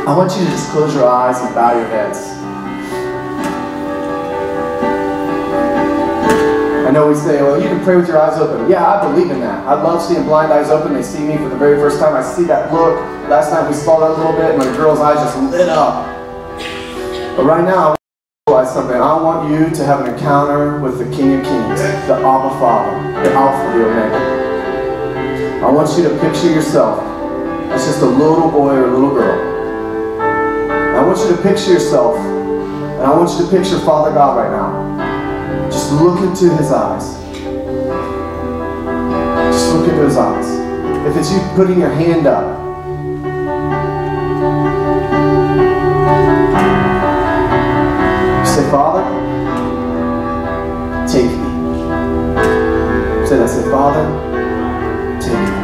A: I want you to just close your eyes and bow your heads. Know we say, well, you can pray with your eyes open. Yeah, I believe in that. I love seeing blind eyes open. They see me for the very first time. I see that look. Last night we saw that a little bit, and my girl's eyes just lit up. But right now, I realize something. I want you to have an encounter with the King of Kings, the Abba Father, the Alpha, the Omega. I want you to picture yourself as just a little boy or a little girl. I want you to picture yourself, and I want you to picture Father God right now. Just look into his eyes. Just look into his eyes. If it's you putting your hand up, say, Father, take me. Say that. Say, Father, take me.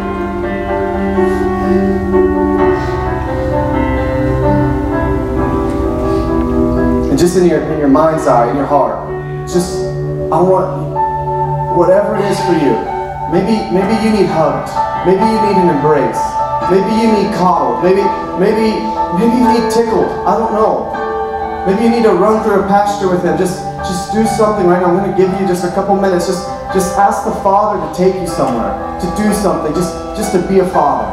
A: And just in your in your mind's eye, in your heart, just I want whatever it is for you. Maybe maybe you need hugged. Maybe you need an embrace. Maybe you need coddled. Maybe maybe maybe you need tickled. I don't know. Maybe you need to run through a pasture with him. Just just do something right now. I'm going to give you just a couple minutes. Just just ask the Father to take you somewhere, to do something, just just to be a father.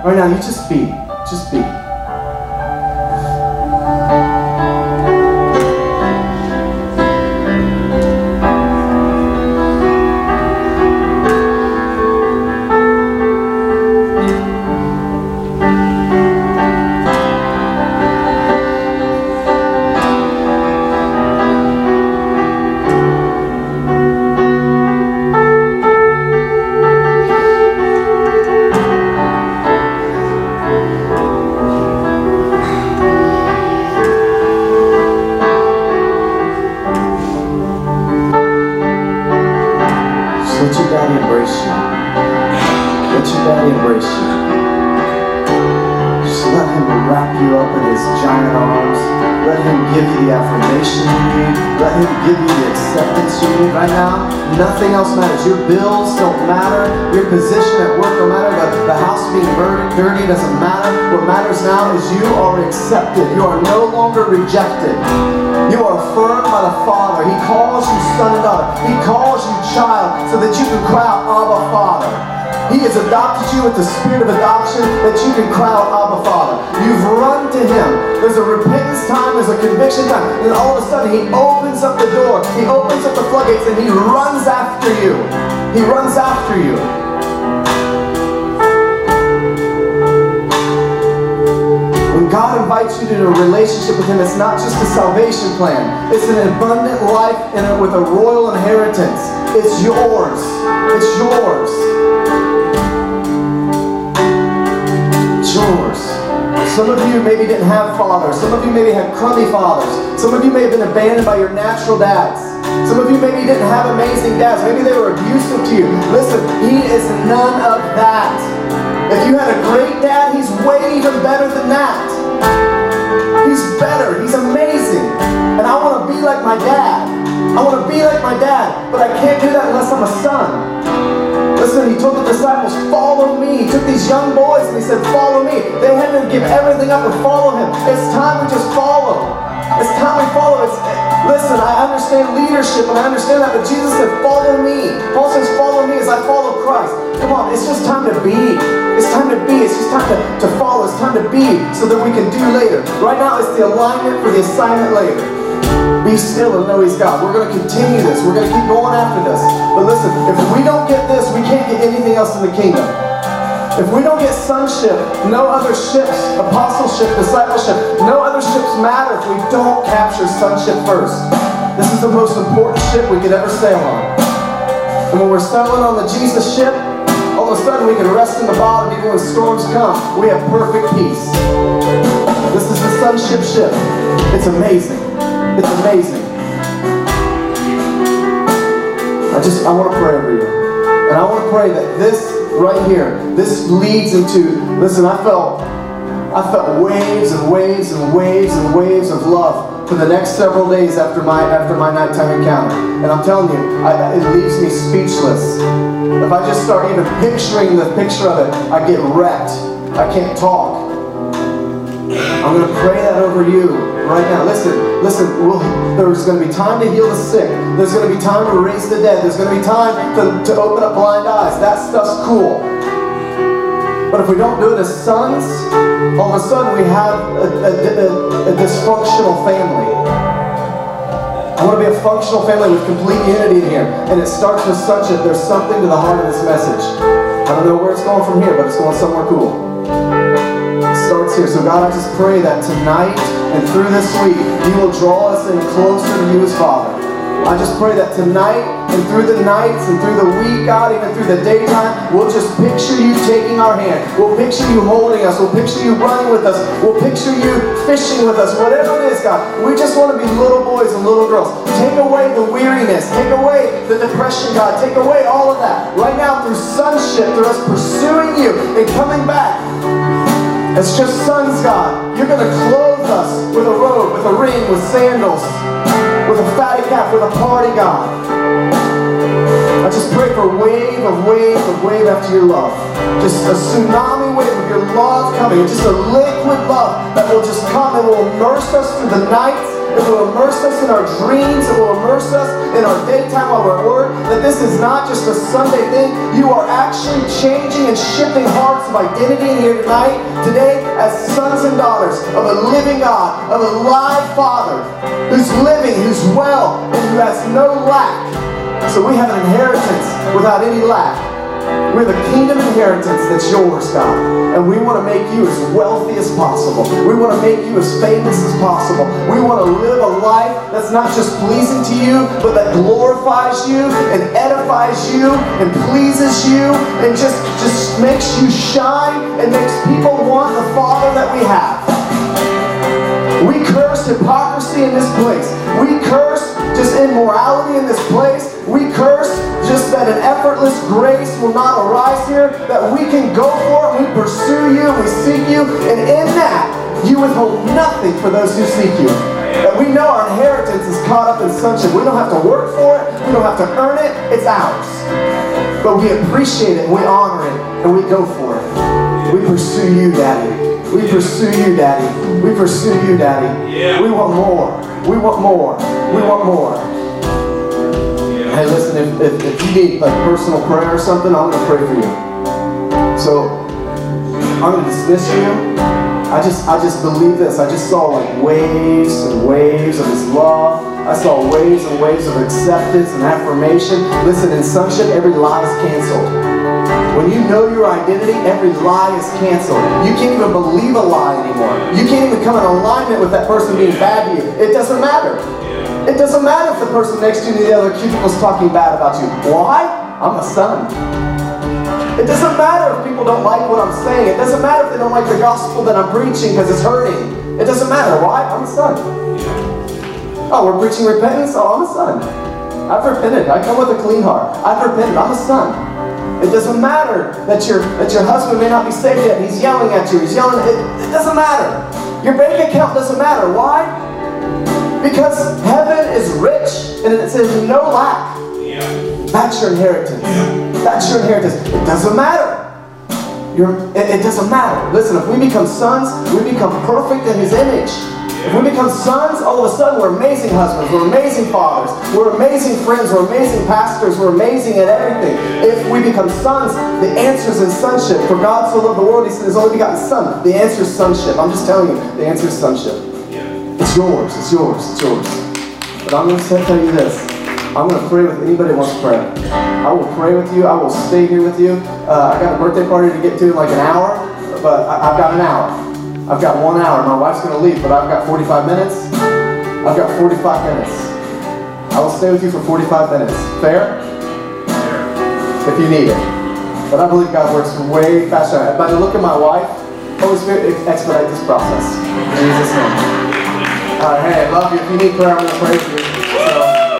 A: Right now, you just be. Just be. Accepted. You are no longer rejected. You are affirmed by the Father. He calls you son and daughter. He calls you child so that you can cry out, Abba, Father. He has adopted you with the spirit of adoption that you can cry out, Abba, Father. You've run to Him. There's a repentance time, there's a conviction time, and all of a sudden He opens up the door. He opens up the floodgates and He runs after you. He runs after you. God invites you to a relationship with Him, it's not just a salvation plan. It's an abundant life with a royal inheritance. It's yours. It's yours. It's yours. Some of you maybe didn't have fathers. Some of you maybe had crummy fathers. Some of you may have been abandoned by your natural dads. Some of you maybe didn't have amazing dads. Maybe they were abusive to you. Listen, He is none of that. If you had a great dad, he's way even better than that. He's better. He's amazing. And I want to be like my dad. I want to be like my dad, but I can't do that unless I'm a son. Listen, he told the disciples, follow me. He took these young boys and he said, follow me. They had to give everything up and follow him. It's time we just follow. It's time we follow. It's, listen, I understand leadership and I understand that, but Jesus said, follow me. Paul says, follow me as I follow Christ. Come on, it's just time to be. It's time to be. It's just time to, to follow. It's time to be so that we can do later. Right now, it's the alignment for the assignment later. Be still and know He's God. We're going to continue this. We're going to keep going after this. But listen, if we don't get this, we can't get anything else in the kingdom. If we don't get sonship, no other ships, apostleship, discipleship, no other ships matter if we don't capture sonship first. This is the most important ship we could ever sail on. And when we're sailing on the Jesus ship, all of a sudden we can rest in the bottom even when storms come. We have perfect peace. This is the sonship ship. It's amazing. It's amazing. I just, I want to pray over you. And I want to pray that this right here, this leads into, listen, I felt, I felt waves and waves and waves and waves of love for the next several days after my after my nighttime encounter. And I'm telling you, I, it leaves me speechless. If I just start even picturing the picture of it, I get wrecked. I can't talk. I'm going to pray that over you right now. Listen, listen. We'll, there's going to be time to heal the sick. There's going to be time to raise the dead. There's going to be time to, to open up blind eyes. That stuff's cool. But if we don't do it as sons, all of a sudden we have a, a, a, a dysfunctional family. I want to be a functional family with complete unity in here. And it starts with a, there's something to the heart of this message. I don't know where it's going from here, but it's going somewhere cool here. So God, I just pray that tonight and through this week, you will draw us in closer to you as Father. I just pray that tonight and through the nights and through the week, God, even through the daytime, we'll just picture you taking our hand. We'll picture you holding us. We'll picture you running with us. We'll picture you fishing with us. Whatever it is, God, we just want to be little boys and little girls. Take away the weariness. Take away the depression, God. Take away all of that. Right now, through sonship, through us pursuing you and coming back. It's just sons, God. You're going to clothe us with a robe, with a ring, with sandals, with a fatty calf, with a party, God. I just pray for wave of wave of wave after your love. Just a tsunami wave of your love coming. Just a liquid love that will just come and will immerse us through the nights it will immerse us in our dreams. It will immerse us in our daytime at work. That this is not just a Sunday thing. You are actually changing and shifting hearts of identity here tonight, today, as sons and daughters of a living God, of a live Father who's living, who's well, and who has no lack. So we have an inheritance without any lack. We're the kingdom inheritance that's yours, God. And we want to make you as wealthy as possible. We want to make you as famous as possible. We want to live a life that's not just pleasing to you, but that glorifies you and edifies you and pleases you and just, just makes you shine and makes people want the Father that we have. Hypocrisy in this place. We curse just immorality in this place. We curse just that an effortless grace will not arise here, that we can go for it, we pursue you, we seek you, and in that, you withhold nothing for those who seek you. That we know our inheritance is caught up in sonship. We don't have to work for it, we don't have to earn it, it's ours. But we appreciate it, we honor it, and we go for it. We pursue you, Daddy. We pursue you, Daddy. We pursue you, Daddy.
D: Yeah.
A: We want more. We want more. We want more. Hey, listen, if, if, if you need like personal prayer or something, I'm going to pray for you. So, I'm going to dismiss you. I just, I just believe this. I just saw like waves and waves of His love. I saw waves and waves of acceptance and affirmation. Listen, in sonship, every lie is canceled. When you know your identity, every lie is canceled. You can't even believe a lie anymore. You can't even come in alignment with that person being bad to you. It doesn't matter. It doesn't matter if the person next to you in the other cubicle is talking bad about you. Why? I'm a son. It doesn't matter if people don't like what I'm saying. It doesn't matter if they don't like the gospel that I'm preaching because it's hurting. It doesn't matter. Why? I'm a son. Oh, we're preaching repentance? Oh, I'm a son. I've repented. I come with a clean heart. I've repented. I'm a son. It doesn't matter that your that your husband may not be saved yet. He's yelling at you. He's yelling. It, it doesn't matter. Your bank account doesn't matter. Why? Because heaven is rich and it says no lack.
D: Yeah.
A: That's your inheritance. That's your inheritance. It doesn't matter. You're, it, it doesn't matter. Listen, if we become sons, we become perfect in His image. If we become sons, all of a sudden we're amazing husbands, we're amazing fathers, we're amazing friends, we're amazing pastors, we're amazing at everything. If we become sons, the answer is in sonship. For God so loved the world, He sent His only begotten Son. The answer is sonship. I'm just telling you, the answer is sonship. It's yours, it's yours, it's yours. But I'm going to tell you this. I'm going to pray with anybody who wants to pray. I will pray with you. I will stay here with you. Uh, I got a birthday party to get to in like an hour, but I, I've got an hour. I've got one hour. My wife's going to leave, but I've got 45 minutes. I've got 45 minutes. I will stay with you for 45 minutes. Fair? If you need it. But I believe God works way faster. By the look of my wife, Holy Spirit, expedite this process. In Jesus' name. All right, hey, I love you. If you need prayer, I'm going to pray for you.